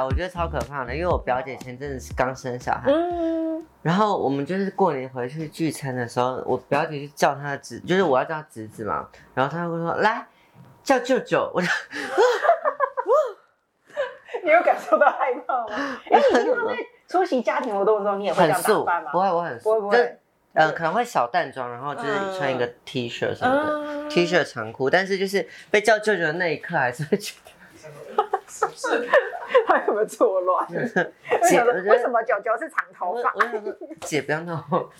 我觉得超可怕的，因为我表姐前阵子是刚生小孩，嗯，然后我们就是过年回去聚餐的时候，我表姐就叫她的侄，就是我要叫她侄子嘛，然后她会说来叫舅舅，我就 你有感受到害怕吗？哎，你平常在出席家庭活动的时候，你也会这样打很素，扮吗？不会，我很素，不会不会。就是呃可能会小淡妆，然后就是穿一个 T 恤什么的、嗯。T 恤长裤，但是就是被叫舅舅的那一刻，还是会觉 他有没有错乱？为什么为什么九九是长头发？我我想说姐不要闹，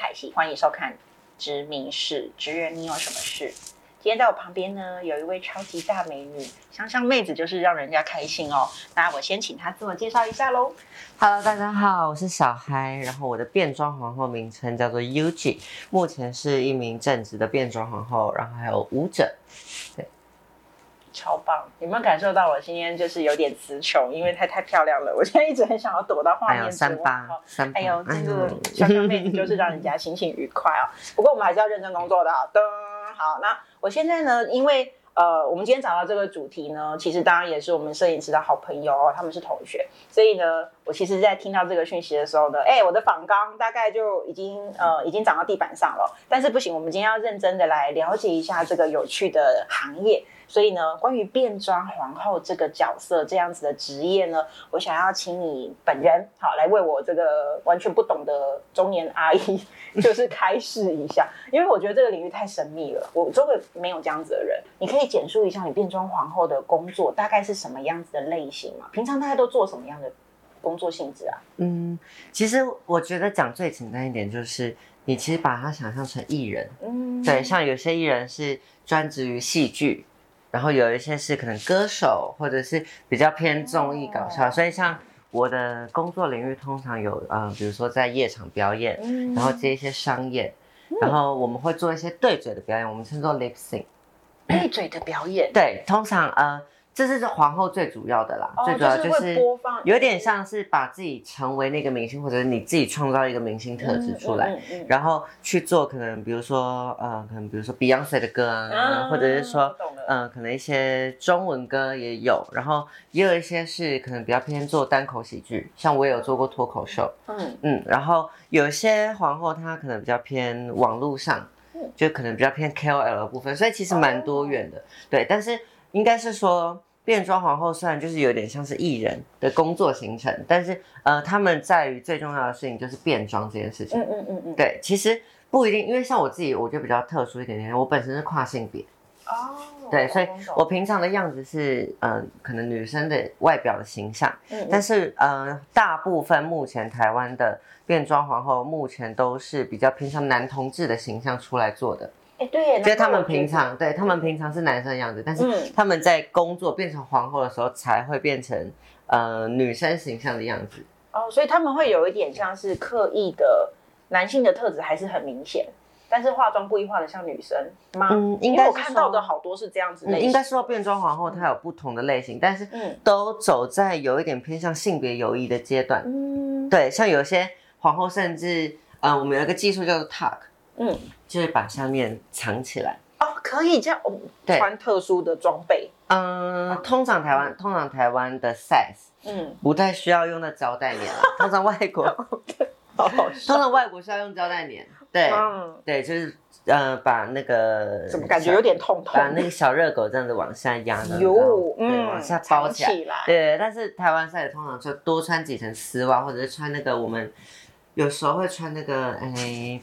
凯西，欢迎收看《知名事》，职员你有什么事？今天在我旁边呢，有一位超级大美女，香香妹子就是让人家开心哦。那我先请她自我介绍一下喽。Hello，大家好，我是小嗨，然后我的变装皇后名称叫做 Yuji，目前是一名正职的变装皇后，然后还有舞者。对超棒！有没有感受到我今天就是有点词穷，因为它太漂亮了，我现在一直很想要躲到画面之外三八哦三八，哎呦，这哎个呦香香妹子就是让人家心情愉快哦。不过我们还是要认真工作的。好的，好，那我现在呢，因为呃，我们今天找到这个主题呢，其实当然也是我们摄影师的好朋友哦，他们是同学，所以呢，我其实在听到这个讯息的时候呢，哎，我的仿纲大概就已经呃已经长到地板上了。但是不行，我们今天要认真的来了解一下这个有趣的行业。所以呢，关于变装皇后这个角色这样子的职业呢，我想要请你本人好来为我这个完全不懂的中年阿姨，就是开示一下，因为我觉得这个领域太神秘了，我周围没有这样子的人。你可以简述一下你变装皇后的工作大概是什么样子的类型吗？平常大家都做什么样的工作性质啊？嗯，其实我觉得讲最简单一点，就是你其实把它想象成艺人，嗯，对，像有些艺人是专职于戏剧，然后有一些是可能歌手，或者是比较偏综艺搞笑，哦所以像我的工作领域通常有呃，比如说在夜场表演，嗯。然后接一些商演，然后我们会做一些对嘴的表演，我们称作 lip sync。对嘴的表演，对，通常呃，这是皇后最主要的啦，哦最主要就就是有点像是把自己成为那个明星，或者是你自己创造一个明星特质出来。嗯嗯嗯。然后去做可能比如说呃，可能比如说 Beyonce 的歌啊，嗯或者是说嗯呃，可能一些中文歌也有，然后也有一些是可能比较偏做单口喜剧，像我也有做过脱口秀，嗯。嗯，然后有些皇后她可能比较偏网络上嗯，就可能比较偏 KOL 的部分，所以其实蛮多元的，对，但是应该是说。变装皇后虽然就是有点像是艺人的工作行程，但是呃，他们在于最重要的事情就是变装这件事情。嗯嗯嗯嗯，对，其实不一定，因为像我自己，我就比较特殊一点点，我本身是跨性别，哦，对，所以我平常的样子是嗯、呃可能女生的外表的形象，嗯嗯但是呃，大部分目前台湾的变装皇后目前都是比较偏向男同志的形象出来做的，哎对耶，就是他们平常对他们平常是男生的样子，但是嗯他们在工作变成皇后的时候才会变成呃女生形象的样子。哦，所以他们会有一点像是刻意的男性的特质还是很明显，但是化妆故意化的像女生吗？嗯应因该我看到的好多是这样子嗯类型，应该说变装皇后它有不同的类型，但是嗯都走在有一点偏向性别友谊的阶段。嗯对，像有些皇后甚至呃，我们有一个技术叫做 tuck，嗯就是把下面藏起来。哦，可以这样哦，对穿特殊的装备，嗯，通常台湾通常台湾的 size 嗯，不太需要用到胶带粘了，通常外国好好笑，通常外国需要用胶带粘。对嗯，对，就是呃把那个怎么感觉有点痛痛？把那个小热狗这样子往下压呢，有嗯往下包起来。起来对，但是台湾赛通常就多穿几层丝袜，或者是穿那个我们有时候会穿那个诶。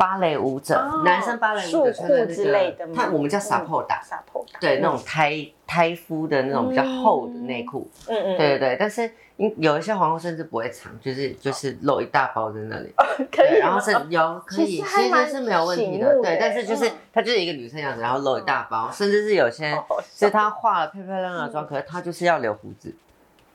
芭蕾舞者，哦男生芭蕾舞者穿的那个，他我们叫撒破打，撒破打，对，那种胎胎肤的那种比较厚的内裤，嗯嗯，对对对。但是有一些皇后甚至不会藏，就是就是露一大包在那里。可以对，然后是有可以，其其实是没有问题的，对，但是就是嗯。就是一个女生样子，然后露一大包，甚至是有些好好笑是她化了漂漂亮亮的妆，可是她就是要留胡子。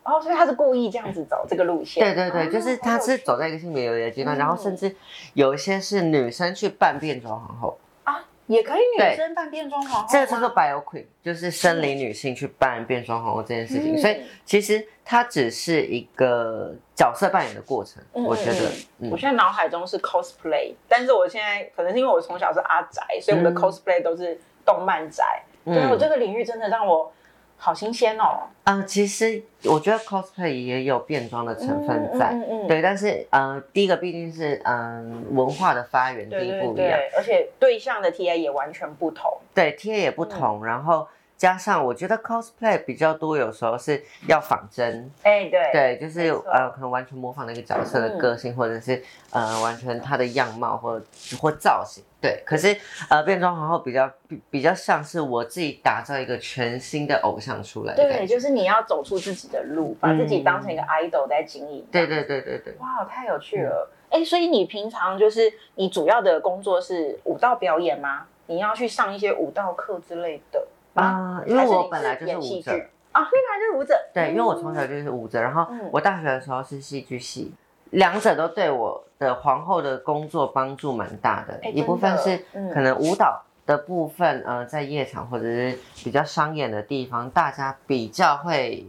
哦，所以他是故意这样子走这个路线。对对对，就是他是走在一个性别有的阶段，然后甚至有一些是女生去扮变装皇后，啊，也可以女生扮变装皇后，这个叫做 bio queen，就是生理女性去扮变装皇后这件事情，嗯。所以其实它只是一个角色扮演的过程，嗯我觉得，嗯我现在脑海中是 cosplay，但是我现在可能是因为我从小是阿宅，所以我的嗯。cosplay 都是动漫宅。对我这个领域真的让我好新鲜哦。嗯、其实我觉得 cosplay 也有变装的成分在，嗯嗯嗯对，但是呃，第一个毕竟是嗯、文化的发源地不一样，而且对象的 TA 也完全不同。对，，TA 也不同，然后加上我觉得 cosplay 比较多，有时候是要仿真，哎，对对，就是呃，可能完全模仿那个角色的嗯个性，或者是呃，完全他的样貌或或造型。对，可是呃，变装皇后比较比比较像是我自己打造一个全新的偶像出来的对，就是你要走出自己的路，把自己当成一个 idol 在经营。对对对对对。哇，太有趣了！哎、所以你平常就是你主要的工作是舞蹈表演吗？你要去上一些舞蹈课之类的吗？啊、因为我本来就是舞者，啊，你本来就是舞者。对，因为我从嗯小就是舞者，然后嗯我大学的时候是戏剧系，两者都对我的皇后的工作帮助蛮大的。哎一部分是可能舞蹈的部分，呃，在夜场或者是比较商演的地方，大家比较会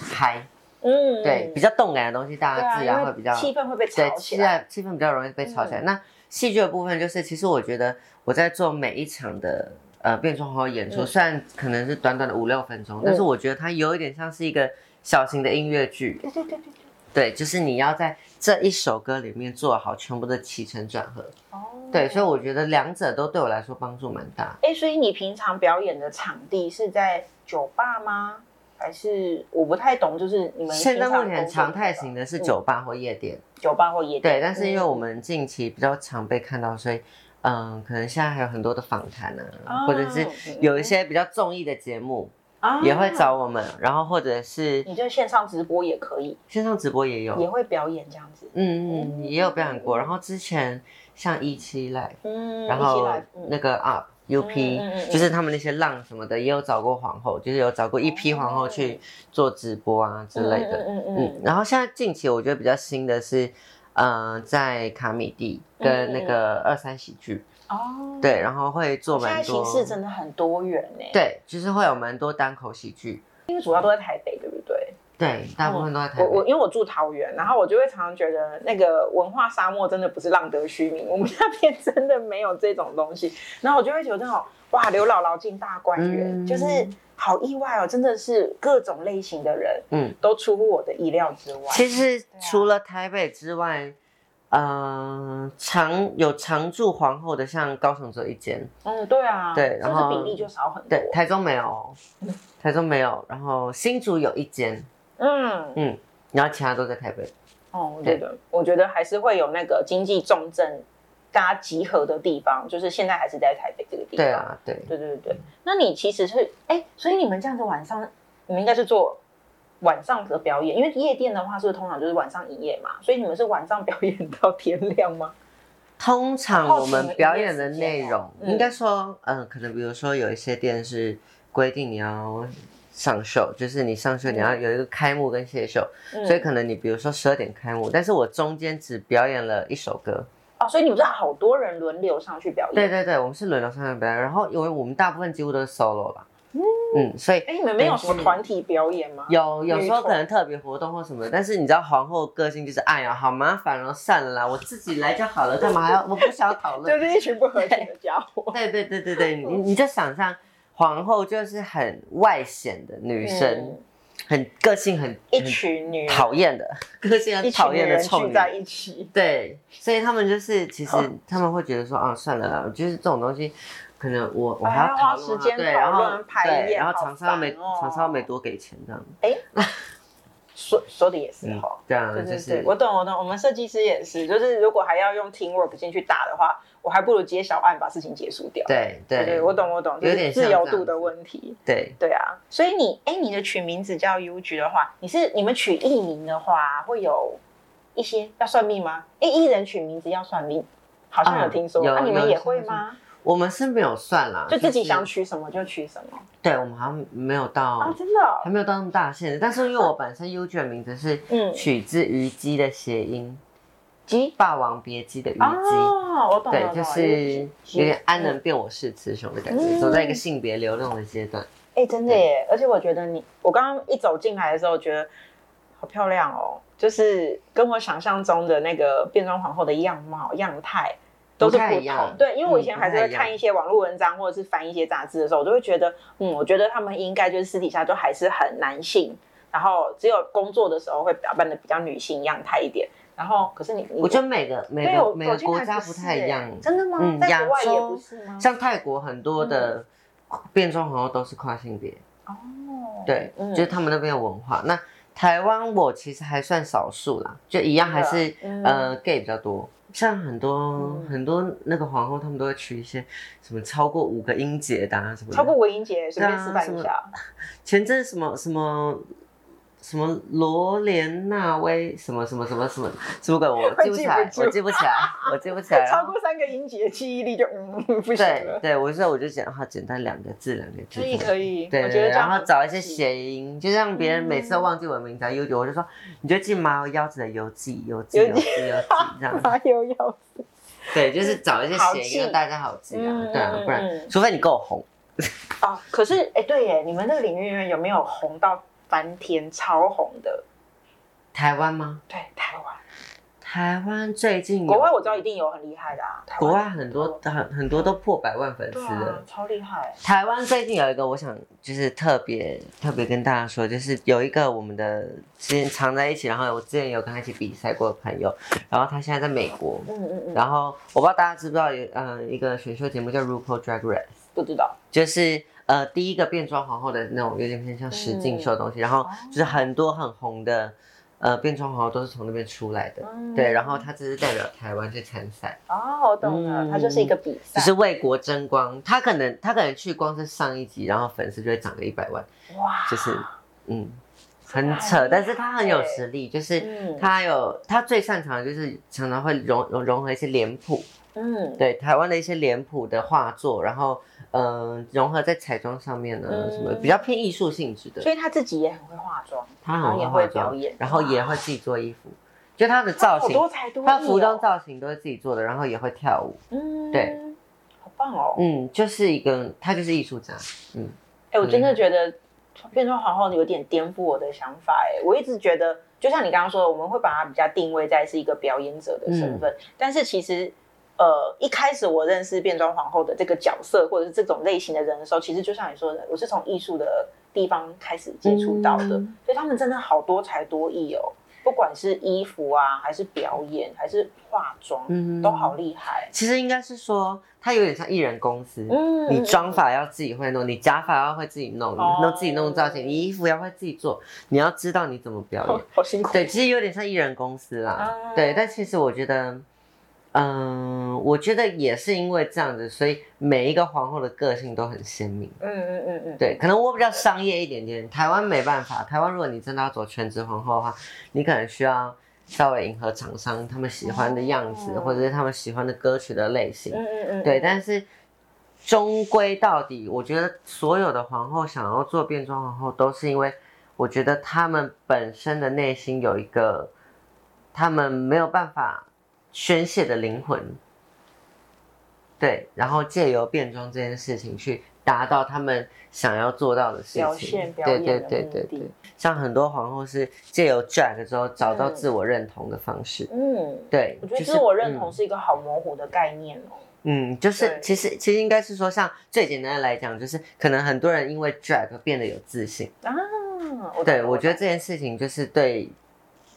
嗨，嗯对，比较动感的东西，大家自然会比较气氛会被对炒起来。气氛气氛比较容易被吵起来。嗯那戏剧的部分就是，其实我觉得我在做每一场的呃变装皇后演出，嗯虽然可能是短短的五六分钟，但是我觉得它有一点像是一个小型的音乐剧。对对对对对。对，就是你要在这一首歌里面做好全部的起承转合。哦，对，所以我觉得两者都对我来说帮助蛮大。哎、所以你平常表演的场地是在酒吧吗？还是我不太懂，就是你们现在目前常态型的是嗯酒吧或夜店，酒吧或夜店。对，但是因为我嗯们近期比较常被看到，所以嗯，可能现在还有很多的访谈啊，哦或者是有一些比较综艺的节目啊也会找我们，然后或者是你就线上直播也可以，线上直播也有，也会表演这样子。嗯嗯，也有表演过。然后之前像一期 Live，嗯，然后那个 Up。UP 嗯嗯嗯就是他们那些浪什么的，也有找过皇后，就是有找过一批皇后去做直播啊之类的。嗯嗯，然后现在近期我觉得比较新的是，呃，在卡米蒂跟那个二三喜剧，哦，对，然后会做蛮多，形式真的很多元呢。，对，就是会有蛮多单口喜剧，因为主要都在台北，对不对？对，大部分都在台北。我我因为我住桃园，然后我就会常常觉得那个文化沙漠真的不是浪得虚名，我们那边真的没有这种东西。然后我就会觉得哦，哇，刘姥姥进大观园，嗯就是好意外哦，真的是各种类型的人嗯，都出乎我的意料之外。其实啊。除了台北之外，呃，常有常驻皇后的，像高雄只有一间，嗯，对啊，对然后是比例就少很多？对，台中没有，台中没有，然后新竹有一间，嗯，嗯，然后其他都在台北。哦，我觉得，我觉得还是会有那个经济重镇，大家集合的地方，就是现在还是在台北这个地方。对啊，对，对对对对，那你其实是哎，所以你们这样子晚上，你们应该是做晚上的表演，因为夜店的话是不是通常就是晚上营业嘛，所以你们是晚上 表演到天亮吗？通常我们表演的内容，应该说，嗯、可能比如说有一些店是规定你要上秀，就是你上秀你要有一个开幕跟谢秀，嗯所以可能你比如说十二点开幕，但是我中间只表演了一首歌。哦，所以你们是好多人轮流上去表演。对对对，我们是轮流上去表演，然后因为我们大部分几乎都是 solo 吧，嗯，所以哎，你们没有什么团体表演吗？有有时候可能特别活动或什么，但是你知道皇后个性就是，哎呀，好麻烦哦，算了啦，我自己来就好了，干嘛还要？我不想要讨论。就是一群不合群的家伙。对对对对对，你你就想象皇后就是很外显的女生，嗯很个性很一群女讨厌的，个性很一群讨厌女人的臭女聚在一起。对，所以他们就是其实他们会觉得说啊，算了啦，就是这种东西。可能我我还要花时间对，讨然后论排对，然后厂商没厂商没多给钱这样，说说的也是嗯哈。，对对对就是，我懂我懂，我们设计师也是，就是如果还要用 teamwork 进去打的话，我还不如接小案把事情结束掉。对对对，我懂我懂，有点自由度的问题。对对啊，所以你哎，你的取名字叫 UG 的话，你是你们取艺名的话，会有一些要算命吗？哎，艺人取名字要算命，好像有听说，那你们也会吗？我们是没有算啦，就自己想取什么就取什么。对，我们好像没有到啊，真的还没有到那么大限制。但是因为我本身 UG 的名字是取自虞姬的谐音，姬霸王别姬的虞姬。哦，我懂。对，就是有点安能辨我是雌雄的感觉，走在一个性别流动的阶段。哎，真的耶！而且我觉得你，我刚刚一走进来的时候，觉得好漂亮哦，就是跟我想象中的那个变装皇后的样貌样态。都是不同，对，因为我以前还是会看一些网络文章或者是翻一些杂志的时候，我都会觉得，嗯，我觉得他们应该就是私底下都还是很男性，然后只有工作的时候会打扮的比较女性样态一点。然后，可是你，我觉得每个每个每个国家不太一样，真的吗？嗯，在国外也不是吗？像泰国很多的变装皇后都是跨性别哦，对，就是他们那边的文化。那台湾我其实还算少数啦，就一样还是呃 gay 比较多。像很多很多那个皇后，他们都会取一些什么超过五个音节的啊什么，超过五个音节，随便示范一下。前阵什么什么。什么罗莲娜威什么什么什么什么什么鬼？我记不起来，我记不起来，我记不起来。超过三个音节，记忆力就嗯不行了。对，我说我就讲，好简单两个字，两个字。可以可以。对对，然后找一些谐音，就让别人每次都忘记我的名字。悠悠，我就说，你就记麻油腰子的游记，游记，游记，游记，这样。麻油腰子。对，就是找一些谐音，让大家好记啊。对啊，不然除非你够红。哦，可是哎，对耶，你们那个领域有没有红到？翻天超红的台湾吗？对，台湾。台湾最近国外我知道一定有很厉害的啊，国外很多很很多都破百万粉丝了，超厉害。台湾最近有一个，我想就是特别特别跟大家说，就是有一个我们的之前常在一起，然后我之前有跟他一起比赛过的朋友，然后他现在在美国，嗯嗯嗯，然后我不知道大家知不知道有嗯一个选秀节目叫 RuPaul Drag Race，不知道，就是。呃，第一个变装皇后的那种有点偏向实境秀的东西，然后就是很多很红的呃变装皇后都是从那边出来的，对，然后他只是代表台湾去参赛。哦，我懂了，他就是一个比赛，只是为国争光。他可能他可能去光是上一集，然后粉丝就会涨个一百万，哇，就是嗯，很扯，但是他很有实力，就是他有他最擅长的就是常常会融融融合一些脸谱，嗯，对，台湾的一些脸谱的画作，然后。嗯，融合在彩妆上面呢，什么比较偏艺术性质的。所以他自己也很会化妆，他很会化妆，然后也会自己做衣服，就他的造型，他服装造型都是自己做的，然后也会跳舞。嗯，对，好棒哦。嗯，就是一个他就是艺术家。嗯，哎，我真的觉得变装皇后有点颠覆我的想法。哎，我一直觉得，就像你刚刚说的，我们会把它比较定位在是一个表演者的身份，但是其实。呃，一开始我认识变装皇后的这个角色，或者是这种类型的人的时候，其实就像你说的，我是从艺术的地方开始接触到的，所以他们真的好多才多艺哦，不管是衣服啊，还是表演，还是化妆，嗯，都好厉害。其实应该是说，它有点像艺人公司，嗯，你妆法要自己会弄，你假发要会自己弄，弄自己弄造型，你衣服要会自己做，你要知道你怎么表演，好辛苦。对，其实有点像艺人公司啦，对，但其实我觉得。嗯，我觉得也是因为这样子，所以每一个皇后的个性都很鲜明。嗯嗯嗯嗯，对，可能我比较商业一点点，台湾没办法。台湾如果你真的要做全职皇后的话，你可能需要稍微迎合厂商他们喜欢的样子，或者是他们喜欢的歌曲的类型。嗯嗯嗯，对。但是终归到底，我觉得所有的皇后想要做变装皇后，都是因为我觉得他们本身的内心有一个，他们没有办法。宣泄的灵魂，对，然后借由变装这件事情去达到他们想要做到的事情，对对对对对。像很多皇后是借由 drag 之后找到自我认同的方式，嗯，对。我觉得自我认同是一个好模糊的概念哦。嗯，就是其实其实应该是说，像最简单的来讲，就是可能很多人因为 drag 变得有自信啊。对，我觉得这件事情就是对。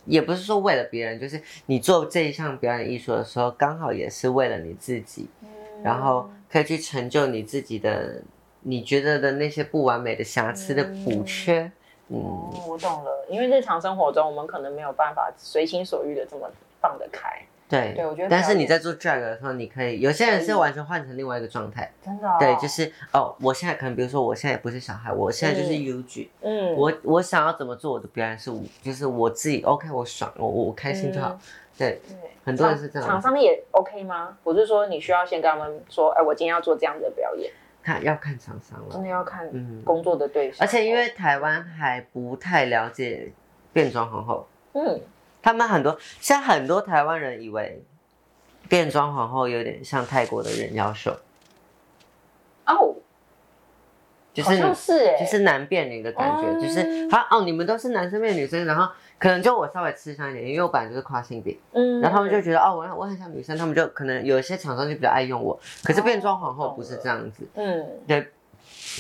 也不是说为了别人，就是你做这一项表演艺术的时候，刚好也是为了你自己，然后可以去成就你自己的，你觉得的那些不完美的瑕疵的补缺。嗯，我懂了，因为日常生活中我们可能没有办法随心所欲的这么放得开。对对我觉得但是你在做 drag 的时候，你可以有些人是完全换成另外一个状态，真的、哦，对，就是哦，我现在可能比如说我现在不是小孩，我现在就是嗯 UG，、嗯，我我想要怎么做我的表演是我就是我自己 OK，我爽，我我我开心就好，嗯对，对很多人是这样厂商也 OK 吗？我是说，你需要先跟他们说，哎，我今天要做这样的表演，看要看厂商了，真的要看嗯，工作的对象。而且因为台湾还不太了解变装皇后，嗯，他们很多现在很多台湾人以为变装皇后有点像泰国的人妖秀，哦，就是像是哎，就是男变女的感觉，哦。就是他哦，你们都是男生变女生，然后可能就我稍微吃香一点，因为我本来就是跨性别，嗯，然后他们就觉得哦，我我很像女生，他们就可能有一些厂商就比较爱用我，可是变装皇后不是这样子，嗯。对，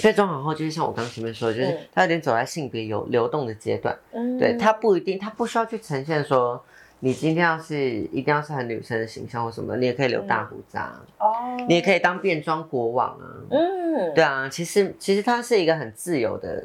变装好后就是像我刚刚前面说的，就是嗯她有点走在性别有流动的阶段，嗯，对，她不一定，她不需要去呈现说。你今天要是一定要是很女生的形象或什么，你也可以留大胡渣，哦，你也可以当变装国王啊，嗯，对啊，其实其实它是一个很自由的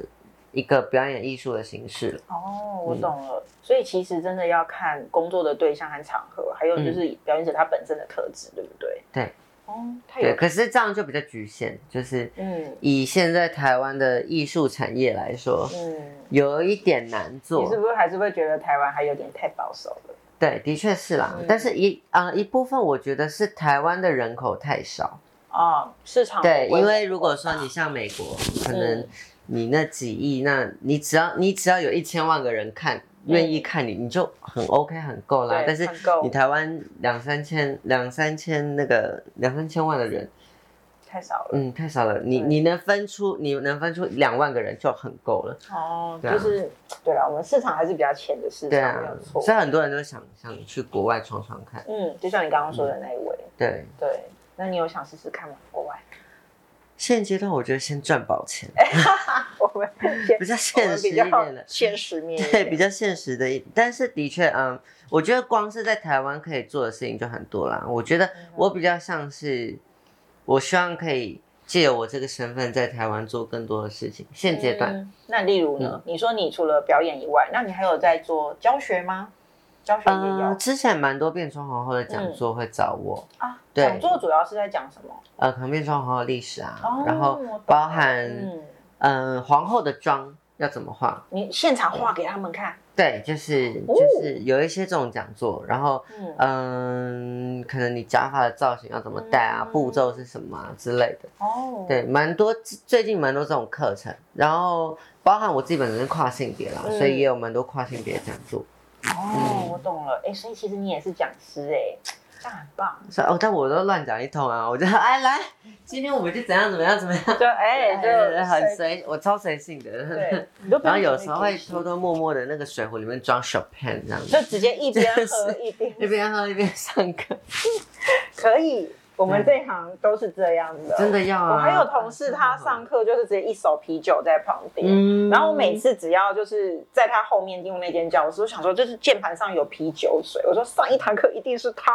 一个表演艺术的形式。哦，我懂了。所以其实真的要看工作的对象和场合，还有就是表演者他本身的特质，对不对？对。哦，对，可是这样就比较局限，就是嗯以现在台湾的艺术产业来说，嗯，有一点难做你是。不是还是会觉得台湾还有点太保守了？对，的确是啦。嗯但是一啊、一部分我觉得是台湾的人口太少。哦，市场对，因为如果说你像美国，可能嗯你那几亿，那你只要你只要有一千万个人看。愿意看你，你就很 OK 很够啦。但是你台湾两三千两三千那个两三千万的人，太少了。嗯，太少了。你你能分出你能分出两万个人就很够了。哦，就是对了，我们市场还是比较浅的市场，对啊没有，错。所以很多人都想想去国外闯闯看。嗯，就像你刚刚说的那一位，对，对，那你有想试试看吗？国外？现阶段我觉得先赚饱钱，我们先比较我现实一点的。现实面一对，比较现实的一，但是的确，嗯，我觉得光是在台湾可以做的事情就很多啦。我觉得我比较像是，我希望可以借由我这个身份在台湾做更多的事情。现阶段，嗯那例如呢？你说你除了表演以外，那你还有在做教学吗？教学也有、嗯，之前蛮多变装皇后的讲座会找我，啊。对。讲座主要是在讲什么？呃，可能变装皇后的历史啊，哦然后包含嗯，嗯、皇后的妆要怎么化，你现场画给他们看。对，就是哦。就是有一些这种讲座，然后嗯。嗯，可能你假发的造型要怎么戴啊，嗯。步骤是什么啊之类的，哦，对，蛮多最近蛮多这种课程，然后包含我自己本身是跨性别啦，嗯。所以也有蛮多跨性别讲座，哦，我懂了。哎，所以其实你也是讲师哎，这样很棒。所以哦，但我都乱讲一通啊，我就哎来，今天我们就怎样怎么样怎么样，就哎，就很随，我超随性的，然后有时候会偷偷摸摸的那个水壶里面装 Chopin 这样子，就直接一边 喝一边一边喝一边上课，可以。我们这一行都是这样的，真的要啊！我还有同事，他上课就是直接一手啤酒在旁边，嗯然后我每次只要就是在他后面进入那间教室，我想说就是键盘上有啤酒水，我说上一堂课一定是他，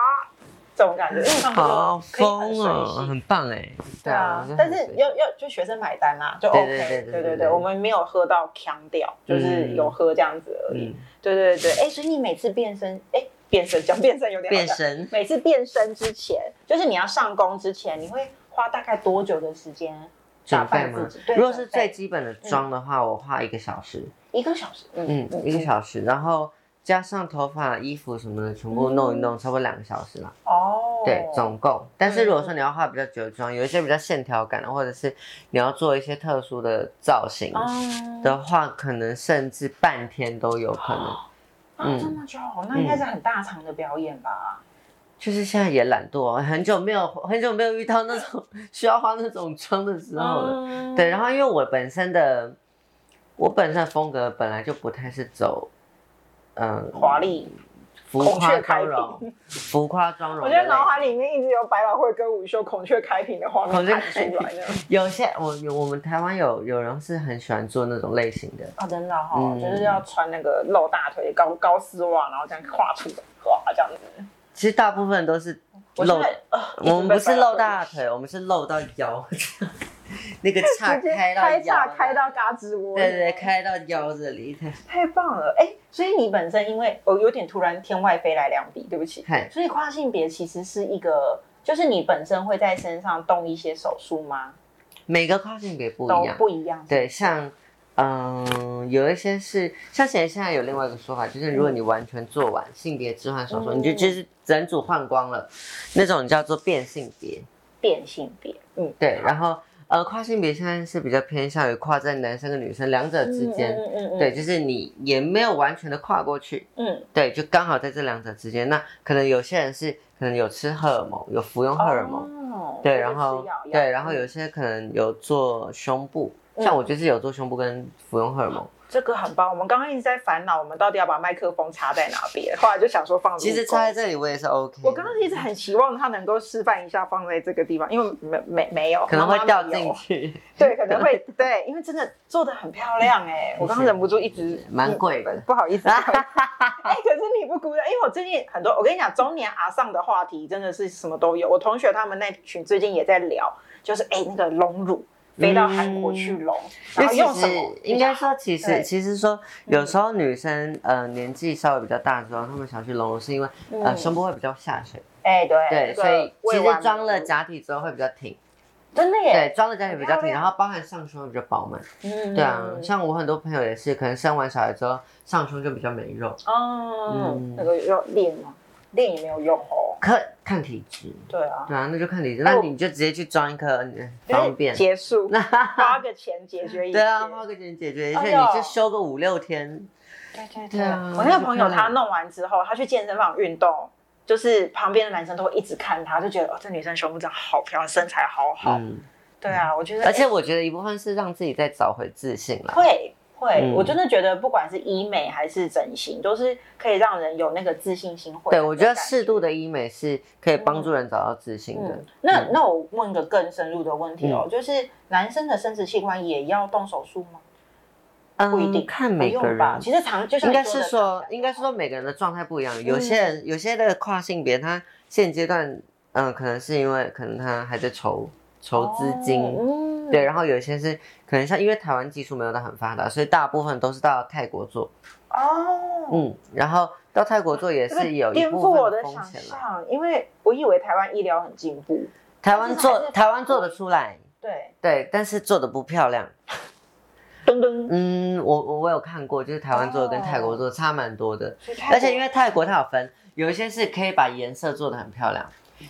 这种感觉，好疯随哦，很棒哎，对啊，但是要要就学生买单啦，就 OK，对对对我们没有喝到腔调，就是嗯有喝这样子而已。嗯对对对，哎，所以你每次变身，哎，变身讲变身有点变身每次变身之前，就是你要上工之前，你会花大概多久的时间打准备吗扮自己？如果是最基本的妆的话，我花一个小时，一个小时，嗯，一个小时，然后加上头发、衣服什么的，全部弄一弄，差不多两个小时啦。哦，对，总共。但是如果说你要化比较久的妆，有一些比较线条感的，或者是你要做一些特殊的造型嗯的话，可能甚至半天都有可能。啊，嗯这么久，那应该是很大场的表演吧？就是现在也懒惰，很久没有很久没有遇到那种需要化那种妆的时候了。嗯对，然后因为我本身的我本身的风格本来就不太是走嗯华丽，浮孔夸雀开妆容，浮夸妆容 我。觉得脑海里面一直有百老汇歌舞秀孔雀开屏的画面出来的。有些我有我们台湾有有人是很喜欢做那种类型的，啊，真的哈、嗯就是要穿那个露大腿高高丝袜，然后这样画出来，哇，这样子。其实大部分都是露，我们不是露大腿，我们是露到腰，那个叉开到腰开叉了开到嘎吱窝，对对对，开到腰这里。太棒了，哎，所以你本身因为我有点突然天外飞来两笔，对不起，嗨，所以跨性别其实是一个，就是你本身会在身上动一些手术吗？每个跨性别不一样。不一样，对，像嗯，有一些是像现在现在有另外一个说法，就是如果你完全做完性别置换手术，嗯你就就是整组换光了，那种叫做变性别。变性别，嗯，对，然后呃，跨性别现在是比较偏向于跨在男生跟女生两者之间。嗯嗯嗯，对，就是你也没有完全的跨过去，嗯，对，就刚好在这两者之间。那可能有些人是可能有吃荷尔蒙，有服用荷尔蒙，哦对，然后对，然后有些可能有做胸部，嗯像我就是有做胸部跟服用荷尔蒙。这个很棒。我们刚刚一直在烦恼，我们到底要把麦克风插在哪边，后来就想说放其实插在这里我也是 OK。我刚刚一直很期望他能够示范一下放在这个地方，因为没没没有，可能会掉进去，对，可能会对，因为真的做的很漂亮 哎、我刚刚忍不住一直蛮贵的嗯 不好意思。哎、可是你不孤单，因为我最近很多，我跟你讲，中年阿上的话题真的是什么都有。我同学他们那群最近也在聊，就是哎、那个隆乳飞到韩国去隆，然后其实用什么？应该说，其实其实说，有时候女生呃年纪稍微比较大的时候，她们想去隆乳，是因为呃嗯。胸部会比较下垂，哎、对对，所以其实装了假体之后会比较挺，真的耶，对，装了假体比较挺，然后包含上胸会比较饱满，嗯。对啊，像我很多朋友也是，可能生完小孩之后上胸就比较没肉，哦嗯，那个肉练吗？练也没有用哦。看看体质，对啊，对啊，那就看体质，那你就直接去装一颗嗯方便，结束，花个钱解决一切。对啊，花个钱解决一切，哎呦你就休个五六天，对对对啊我那个朋友他弄完之后，他去健身房运动，就是旁边的男生都会一直看他，就觉得哦，这女生胸部真的好漂亮，身材好好。嗯。对啊，我觉得，而且我觉得一部分是让自己再找回自信了。会会，嗯我真的觉得不管是医美还是整形，都是可以让人有那个自信心。会对，我觉得感适度的医美是可以帮助人找到自信的嗯。，那嗯那我问个更深入的问题哦，就是男生的生殖器官也要动手术吗？不一定，嗯看每用吧。人，其实常就是应该是说常，应该是说每个人的状态不一样。有些人，有些的跨性别，他现阶段，嗯，可能是因为可能他还在筹筹资金，对，然后有些是可能像因为台湾技术没有到很发达，所以大部分都是到泰国做，哦，嗯，然后到泰国做也是有一部分的风险啦。象，因为我以为台湾医疗很进步，台湾做台湾做得出来，对，对，但是做的不漂亮。噔噔，嗯，我我我有看过，就是台湾做的跟泰国做的差蛮多的，而且因为泰国它有分，有一些是可以把颜色做的很漂亮，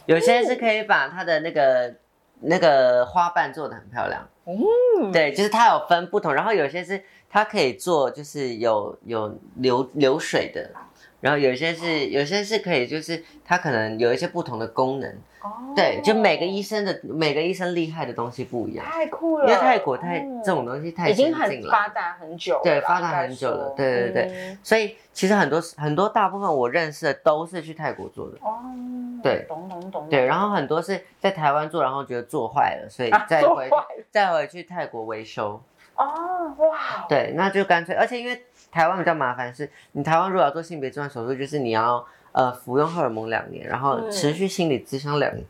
有些是可以把它的那个那个花瓣做的很漂亮。嗯，对，就是它有分不同，然后有些是它可以做就是有有流流水的，然后有些是有些是可以就是它可能有一些不同的功能。哦对，就每个医生的每个医生厉害的东西不一样，太酷了，因为泰国太嗯这种东西太已经先进了。很发达很久了啦，对发达很久了说对对对嗯所以其实很多很多大部分我认识的都是去泰国做的，哦，对懂懂懂，对，然后很多是在台湾做，然后觉得做坏了，所以啊再回再回去泰国维修。哦，哇，对，那就干脆，而且因为台湾比较麻烦是，你台湾如果要做性别置换手术，就是你要呃服用荷尔蒙两年，然后嗯持续心理咨商两年，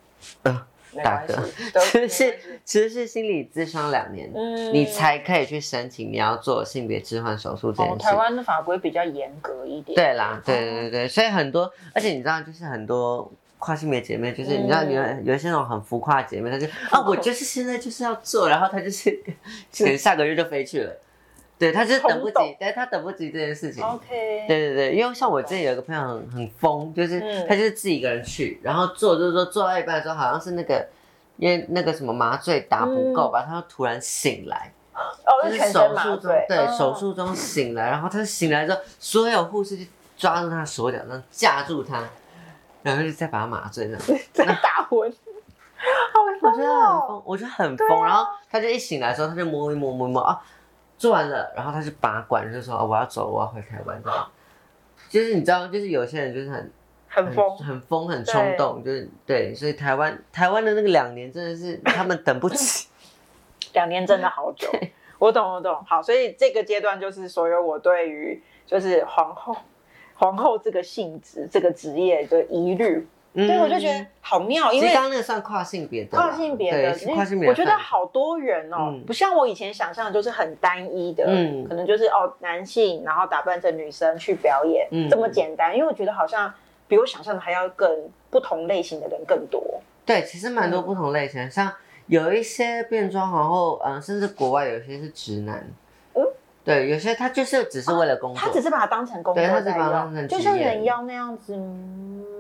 没打嗝。关系，都持没续持续心理咨商两年，嗯。你才可以去申请你要做性别置换手术这哦，件事。台湾的法规比较严格一点，对啦，对对哦对对，所以很多，而且你知道，就是很多跨性别姐妹，就是你知道，嗯有有一些那种很浮夸的姐妹，她就啊，我就是现在就是要做，然后她就是 可能下个月就飞去了，对，他就是等不及对，她等不及这件事情。，OK，对对对，因为像我之前有一个朋友很很疯，就是嗯。他就是自己一个人去，然后做就是说做到一半的时候，好像是那个因为那个什么麻醉打不够吧，他就突然醒来，哦，就是手术中对嗯。手术中醒来，然后他醒来之后，所有护士就抓住他的手脚，这样架住他，然后就再把他麻醉这样。在打昏，好我疯觉得很哦，疯，我觉得很疯。然后他就一醒来的时候，他就摸一摸摸一摸啊，做完了，然后他就拔管，就说、哦、我要走，我要回台湾这样。就是你知道，就是有些人就是很很疯，很疯、很冲动，就是对，所以台湾台湾的那个两年真的是他们等不起。两年真的好久。我懂，我懂。好，所以这个阶段就是所有我对于就是皇后皇后这个性质、这个职业的疑虑，嗯对，我就觉得好妙，因为其实刚刚那个算跨性别的，跨性别的，跨性别的我觉得好多元哦，嗯不像我以前想象的，就是很单一的，嗯可能就是哦男性，然后打扮成女生去表演，嗯这么简单。因为我觉得好像比我想象的还要更不同类型的人更多。对，其实蛮多不同类型的，像有一些变装皇后，嗯、甚至国外有一些是直男，嗯对，有些他就是只是为了工作，他只是把它当成工作对他只在把它当用，就像人妖那样子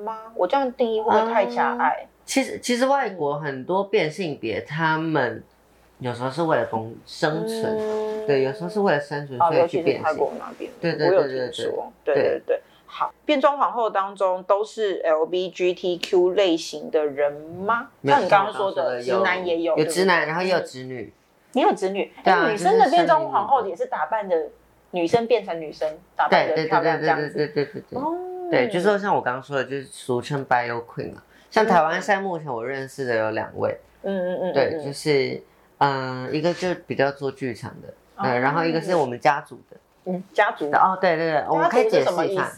吗？我这样定义会不会太狭隘？其实其实外国很多变性别，他们有时候是为了工生存，嗯对，有时候是为了生存，哦，所以尤其是去变性泰国。那边，对对我有对对听说，对对对对。好，变装皇后当中都是 LGBTQ 类型的人吗？像你刚刚说的，直男也有，有直男，然后也有嗯直女，你有子女，对啊哎，女生的变装皇后也是打扮的女生变成女生，打扮的对对对漂亮这样对对对对子。对对对。哦对，就是像我刚刚说的，就是俗称 Bio Queen 嘛。像台湾现在目前我认识的有两位，嗯嗯嗯，对，嗯就是嗯、一个就比较做剧场的，哦嗯，然后一个是我们家族的。嗯家族，哦，对对对，我们可以解释一下，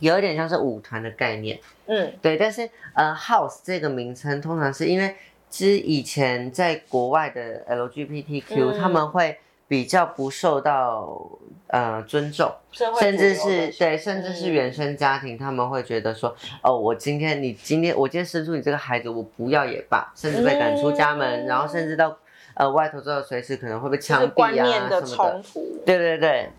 有一点像是舞团的概念。嗯对，但是呃，House 这个名称通常是因为之以前在国外的 LGBTQ、嗯。他们会比较不受到呃尊重，甚至是对，甚至是嗯。原生家庭，他们会觉得说，哦，我今天你今天我今天生出你这个孩子，我不要也罢，甚至被赶出家门，嗯。然后甚至到呃外头之后随时可能会被枪毙啊什么的。对对对，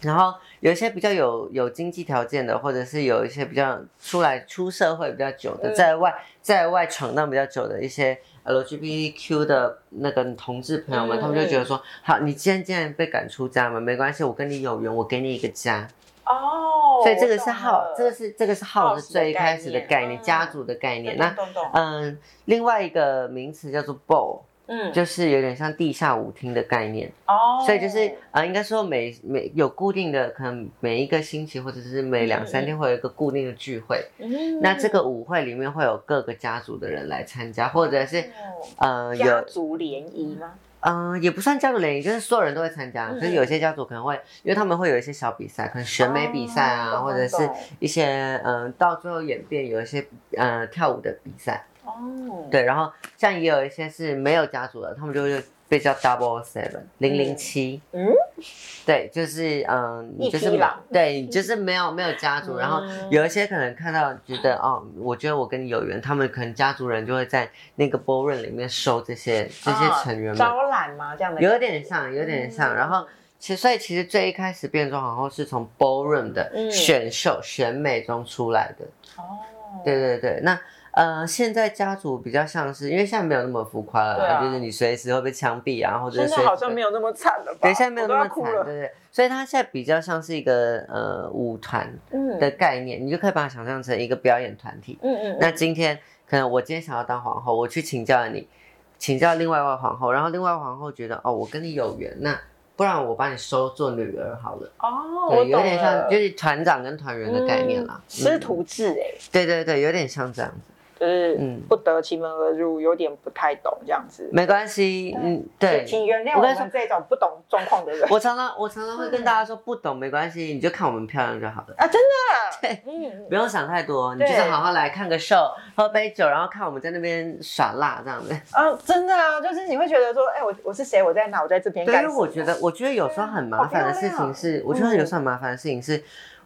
然后有一些比较有有经济条件的，或者是有一些比较出来出社会比较久的，嗯在外在外闯荡比较久的一些 LGBTQ 的那个同志朋友们，嗯他们就觉得说，好，你既然既然被赶出家门，没关系，我跟你有缘，我给你一个家。哦，所以这个是号，这个是这个是号是最一开始的概念，家族的概念。那嗯，另外一个名词叫做 ball，嗯，就是有点像地下舞厅的概念。哦，所以就是呃，应该说每每有固定的，可能每一个星期或者是每两三天会有一个固定的聚会。嗯那这个舞会里面会有各个家族的人来参加，或者是哦呃有家族联谊吗？嗯、呃也不算家族联谊，就是所有人都会参加。嗯可是有些家族可能会，因为他们会有一些小比赛，可能选美比赛啊，哦或者是一些嗯、呃到最后演变有一些呃跳舞的比赛。哦，对，然后像也有一些是没有家族的，他们就会被叫 double seven 零零七。嗯，对，就是嗯，你就是对你就是没有没有家族，然后嗯有一些可能看到觉得哦，我觉得我跟你有缘，他们可能家族人就会在那个 ballroom 里面收这些这些成员招揽吗？这样的有点像，有点像。嗯然后其实所以其实最一开始变装皇后是从 ballroom 的嗯选秀选美中出来的，哦，对对对，那。呃，现在家族比较像是，因为现在没有那么浮夸了就是你随时会被枪毙啊，或者现在好像没有那么惨了吧？对，现在没有那么惨，对对。所以它现在比较像是一个呃舞团嗯的概念，你就可以把它想象成一个表演团体。嗯嗯，那今天可能我今天想要当皇后，我去请教了你，请教另外一位皇后，然后另外一位皇后觉得哦，我跟你有缘，那不然我把你收做女儿好了。哦，我对，有点像就是团长跟团员的概念啦。嗯师嗯徒制哎，对对对，有点像这样子。就是嗯不得其门而入，有点不太懂这样子。没关系，嗯，对。请原谅我们这种不懂状况的人我常常我常常会跟大家说，不懂没关系，你就看我们漂亮就好了。啊，真的，对，嗯，不用想太多，你就是好好来看个秀，喝杯酒，然后看我们在那边耍辣这样子。啊，真的啊，就是你会觉得说，哎，我我是谁？我在哪？我在这边对？因为我觉得，我觉得有时候很麻烦的事情是，我觉得有时候很麻烦的事情是，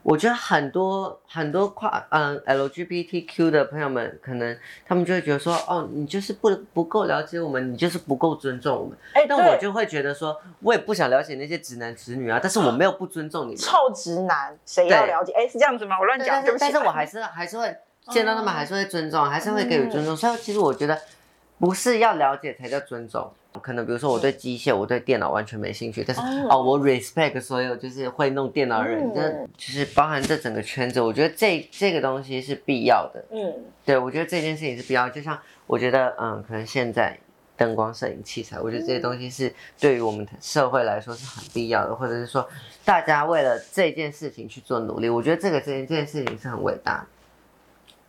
我觉得很多很多跨嗯 LGBTQ 的朋友们，可能他们就会觉得说，哦，你就是不不够了解我们，你就是不够尊重我们。哎，对但我就会觉得说，我也不想了解那些直男直女啊，但是我没有不尊重你们。臭直男，谁要对了解？哎，是这样子吗？我乱对，讲，但对不起。是但是我还是还是会见到他们，还是会尊重，还是会给予尊重。所以其实我觉得不是要了解才叫尊重。可能比如说我对机械、我对电脑完全没兴趣，但是哦哦，我 respect 所有就是会弄电脑的人，嗯就是包含这整个圈子。我觉得这这个东西是必要的。嗯，对，我觉得这件事情是必要。就像我觉得，嗯，可能现在灯光、摄影器材，我觉得这些东西是对于我们社会来说是很必要的，或者是说大家为了这件事情去做努力，我觉得这个这件这件事情是很伟大的。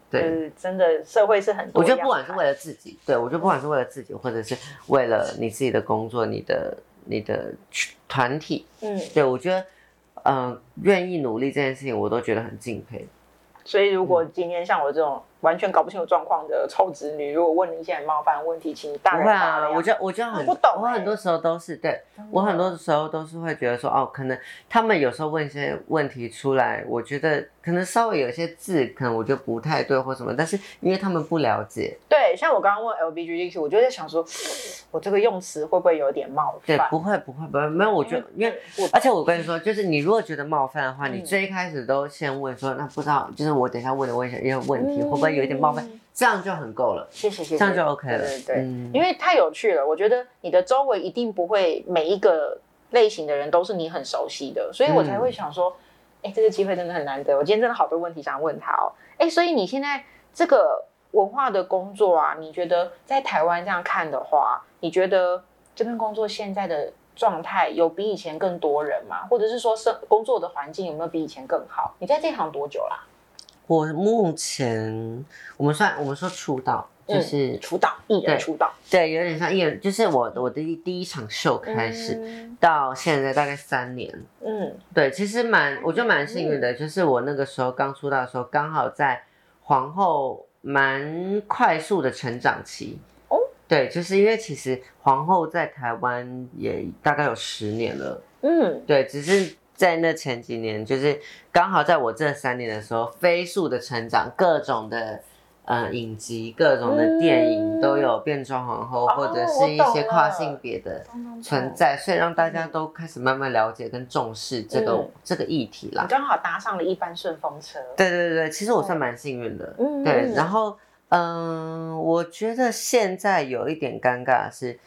对，就是真的社会是很多我，觉得不管是为了自己，对我觉得不管是为了自己，或者是为了你自己的工作、你的你的团体，嗯，对我觉得，嗯、愿意努力这件事情，我都觉得很敬佩。所以如果今天像我这种完全搞不清楚状况的臭子女，如果问你一些很冒犯的问题，请你大不会啊，我觉得我觉得很不懂欸。我很多时候都是对我很多时候都是会觉得说哦，可能他们有时候问一些问题出来，我觉得可能稍微有些字可能我觉得不太对或什么，但是因为他们不了解，对，像我刚刚问 LBGTQ，我就在想说，我这个用词会不会有点冒犯？对，不会不会不会，没有，我觉得因为。我而且我跟你说，就是你如果觉得冒犯的话，你嗯。最一开始都先问说，那不知道，就是我等一下问的问一些一些问题，嗯会不会有一点冒犯？这样就很够了，谢谢谢谢，这样就 OK 了。对对因为太有趣了，我觉得你的周围一定不会每一个类型的人都是你很熟悉的，所以我才会想说，哎、这个机会真的很难得。我今天真的好多问题想问他哦，哎，所以你现在这个文化的工作啊，你觉得在台湾这样看的话，你觉得这份工作现在的状态有比以前更多人吗？或者是说生工作的环境有没有比以前更好？你在这行多久啦？我目前我们算我们说出道，就是、出道艺人出道对，有点像艺人，就是我我的第第一场秀开始、嗯到现在大概三年。嗯对，其实蛮我觉得蛮幸运的，就是我那个时候刚出道的时候，刚好在皇后蛮快速的成长期。哦，对，就是因为其实皇后在台湾也大概有十年了，嗯对，只是在那前几年，就是刚好在我这三年的时候，飞速的成长，各种的。呃，影集、各种的电影嗯都有变装皇后，哦或者是一些跨性别的存在，所以让大家都开始慢慢了解跟重视这个、嗯这个议题啦。刚好搭上了一班顺风车。对对对，其实我算蛮幸运的。嗯对，然后嗯、我觉得现在有一点尴尬是，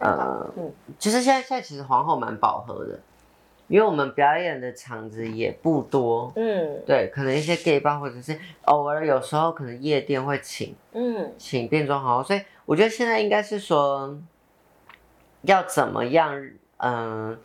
呃，嗯其实现在现在其实皇后蛮饱和的，因为我们表演的场子也不多。嗯对，可能一些 gay 吧，或者是偶尔有时候可能夜店会请嗯请变装皇后，所以我觉得现在应该是说，要怎么样，嗯、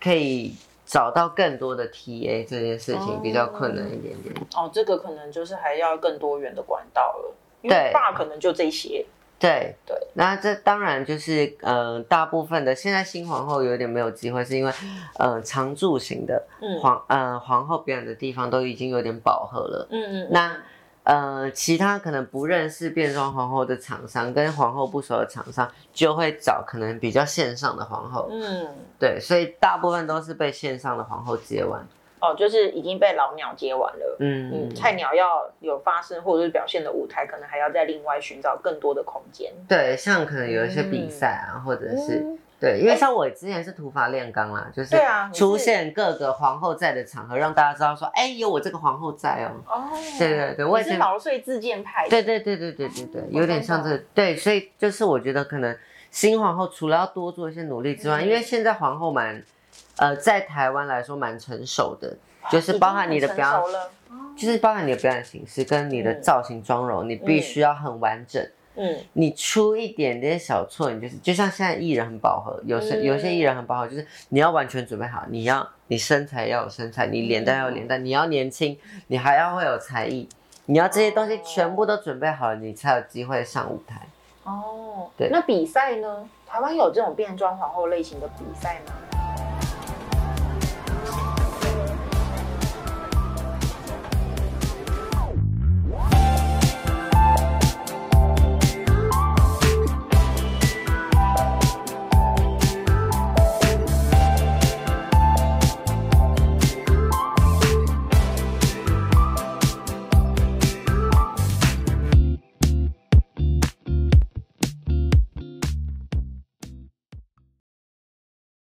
可以找到更多的 TA 这件事情比较困难一点点。哦，这个可能就是还要更多元的管道了，因为对爸可能就这些。对对，那这当然就是呃，大部分的现在新皇后有点没有机会，是因为呃常驻型的嗯皇呃皇后表演的地方都已经有点饱和了。嗯嗯，那呃，其他可能不认识变装皇后的厂商，跟皇后不熟的厂商，就会找可能比较线上的皇后。嗯对，所以大部分都是被线上的皇后接完。哦，就是已经被老鸟接完了。嗯嗯，菜鸟要有发声或者是表现的舞台，可能还要再另外寻找更多的空间。对，像可能有一些比赛啊，或者是。嗯对，因为像我之前是土法炼钢啦，就是出现各个皇后在的场合，让大家知道说，哎，有我这个皇后在哦。哦，对对对我也是前毛遂自荐派的。对对对对对对对，哦有点像这对，所以就是我觉得可能新皇后除了要多做一些努力之外，嗯因为现在皇后蛮呃在台湾来说蛮成熟的，就是包含你的表。就是包含你的表演形式跟你的嗯造型妆容，你必须要很完整。嗯你出一点点小错，你就是就像现在艺人很饱和，有些、嗯有些艺人很饱和，就是你要完全准备好，你要你身材要有身材，你脸蛋要有脸蛋，你要年轻，你还要会有才艺，你要这些东西全部都准备好了，你才有机会上舞台。哦，对那比赛呢？台湾有这种变装皇后类型的比赛吗？